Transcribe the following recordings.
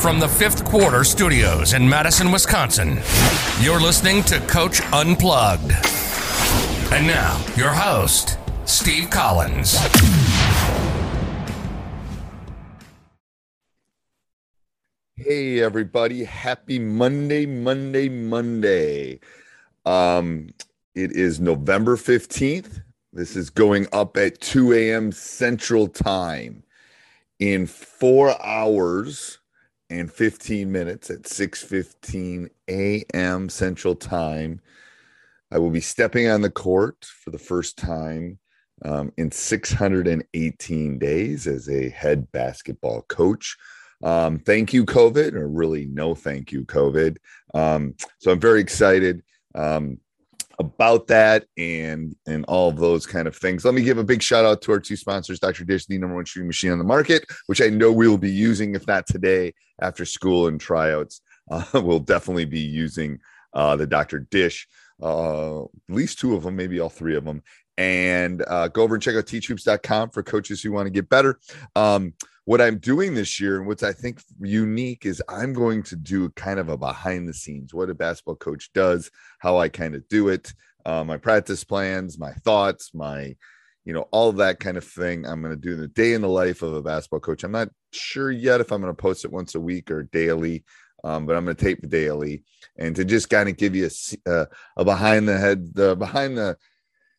From the fifth quarter studios in Madison, Wisconsin, you're listening to Coach Unplugged. And now, your host, Steve Collins. Hey, everybody. Happy Monday, Monday, Monday. Um, it is November 15th. This is going up at 2 a.m. Central Time. In four hours, and 15 minutes at 6:15 a.m. Central Time. I will be stepping on the court for the first time um, in 618 days as a head basketball coach. Um, thank you, COVID, or really no thank you, COVID. Um, so I'm very excited. Um, about that and and all those kind of things. Let me give a big shout out to our two sponsors, Dr. Dish, the number one shooting machine on the market, which I know we will be using, if not today, after school and tryouts. Uh, we'll definitely be using uh, the Dr. Dish, uh, at least two of them, maybe all three of them. And uh, go over and check out teachhoops.com for coaches who want to get better. Um, what I'm doing this year and what's I think unique is I'm going to do kind of a behind the scenes, what a basketball coach does, how I kind of do it, uh, my practice plans, my thoughts, my, you know, all that kind of thing. I'm going to do the day in the life of a basketball coach. I'm not sure yet if I'm going to post it once a week or daily, um, but I'm going to tape daily and to just kind of give you a, uh, a behind the head, the behind the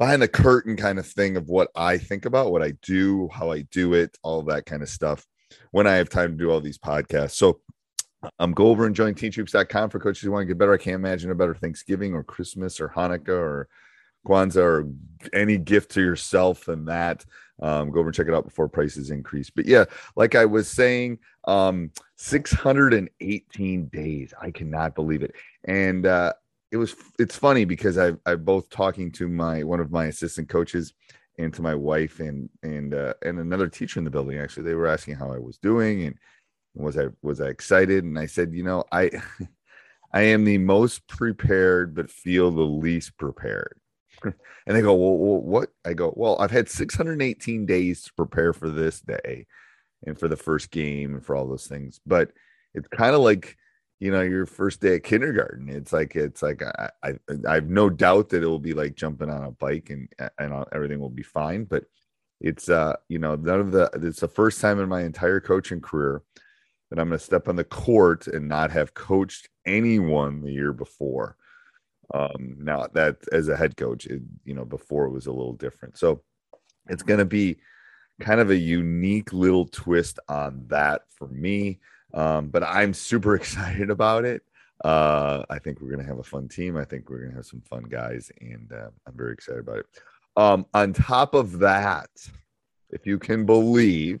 behind the curtain kind of thing of what I think about, what I do, how I do it, all that kind of stuff when I have time to do all these podcasts. So um, go over and join teachhoops.com for coaches who want to get better. I can't imagine a better Thanksgiving or Christmas or Hanukkah or Kwanzaa or any gift to yourself than that. Um, go over and check it out before prices increase. But yeah, like I was saying, um, 618 days. I cannot believe it. And uh, it was it's funny because I I both talking to my one of my assistant coaches and to my wife and and uh, and another teacher in the building actually. They were asking how I was doing and was I was I excited? And I said you know I I am the most prepared but feel the least prepared. And they go well, well what? I go well I've had 618 days to prepare for this day and for the first game and for all those things. But it's kind of like you know your first day at kindergarten it's like it's like I, I i have no doubt that it will be like jumping on a bike and and everything will be fine but it's uh you know none of the it's the first time in my entire coaching career that i'm going to step on the court and not have coached anyone the year before um now that as a head coach it, you know before it was a little different. So it's going to be kind of a unique little twist on that for me um, but I'm super excited about it. Uh, I think we're going to have a fun team. I think we're going to have some fun guys, and uh, I'm very excited about it. Um, on top of that, if you can believe,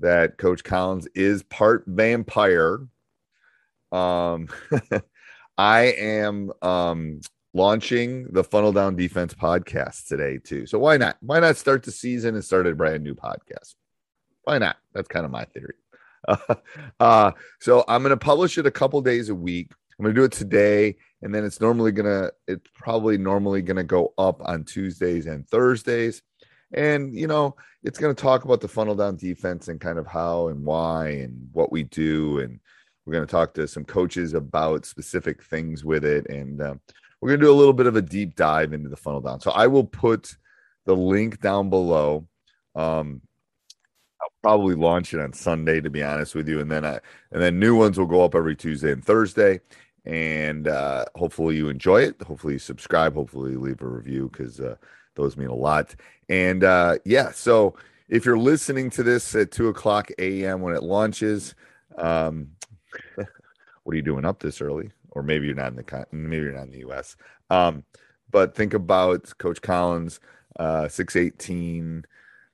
That Coach Collins is part vampire. Um, I am um launching the Funnel Down Defense podcast today too. So why not? Why not start the season and start a brand new podcast? Why not? That's kind of my theory. Uh, so I'm going to publish it a couple days a week. I'm going to do it today, and then it's normally going to, it's probably normally going to go up on Tuesdays and Thursdays. And, you know, it's going to talk about the funnel down defense and kind of how and why and what we do. And we're going to talk to some coaches about specific things with it. And uh, we're going to do a little bit of a deep dive into the funnel down. So I will put the link down below. Um, I'll probably launch it on Sunday, to be honest with you, and then I and then new ones will go up every Tuesday and Thursday. And uh, hopefully you enjoy it. Hopefully you subscribe. Hopefully you leave a review because uh, those mean a lot. And uh, yeah, so if you're listening to this at two o'clock a.m. when it launches, um, what are you doing up this early? Or maybe you're not in the maybe you're not in the U.S. Um, but think about Coach Collins, uh, six eighteen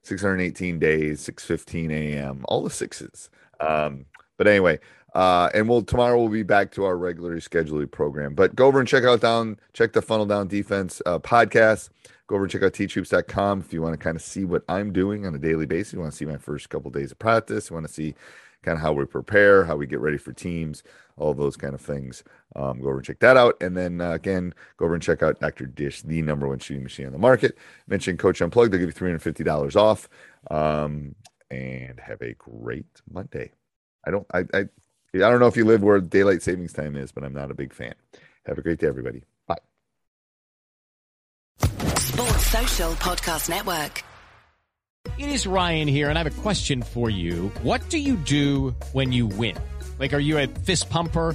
618 days, 6:15 a.m. All the sixes. Um, but anyway, uh, and we'll tomorrow we'll be back to our regularly scheduled program. But go over and check out down, check the Funnel Down Defense uh, podcast. Go over and check out teachhoops.com if you want to kind of see what I'm doing on a daily basis. You want to see my first couple of days of practice. You want to see kind of how we prepare, how we get ready for teams, all those kind of things. Um, go over and check that out. And then uh, again, go over and check out Dr. Dish, the number one shooting machine on the market. Mention Coach Unplugged, they'll give you $350 off. Um, and have a great Monday. I don't, I, I, I don't know if you live where daylight savings time is, but I'm not a big fan. Have a great day, everybody. Bye. Sports Social Podcast Network. It is Ryan here, and I have a question for you. What do you do when you win? Like, are you a fist pumper?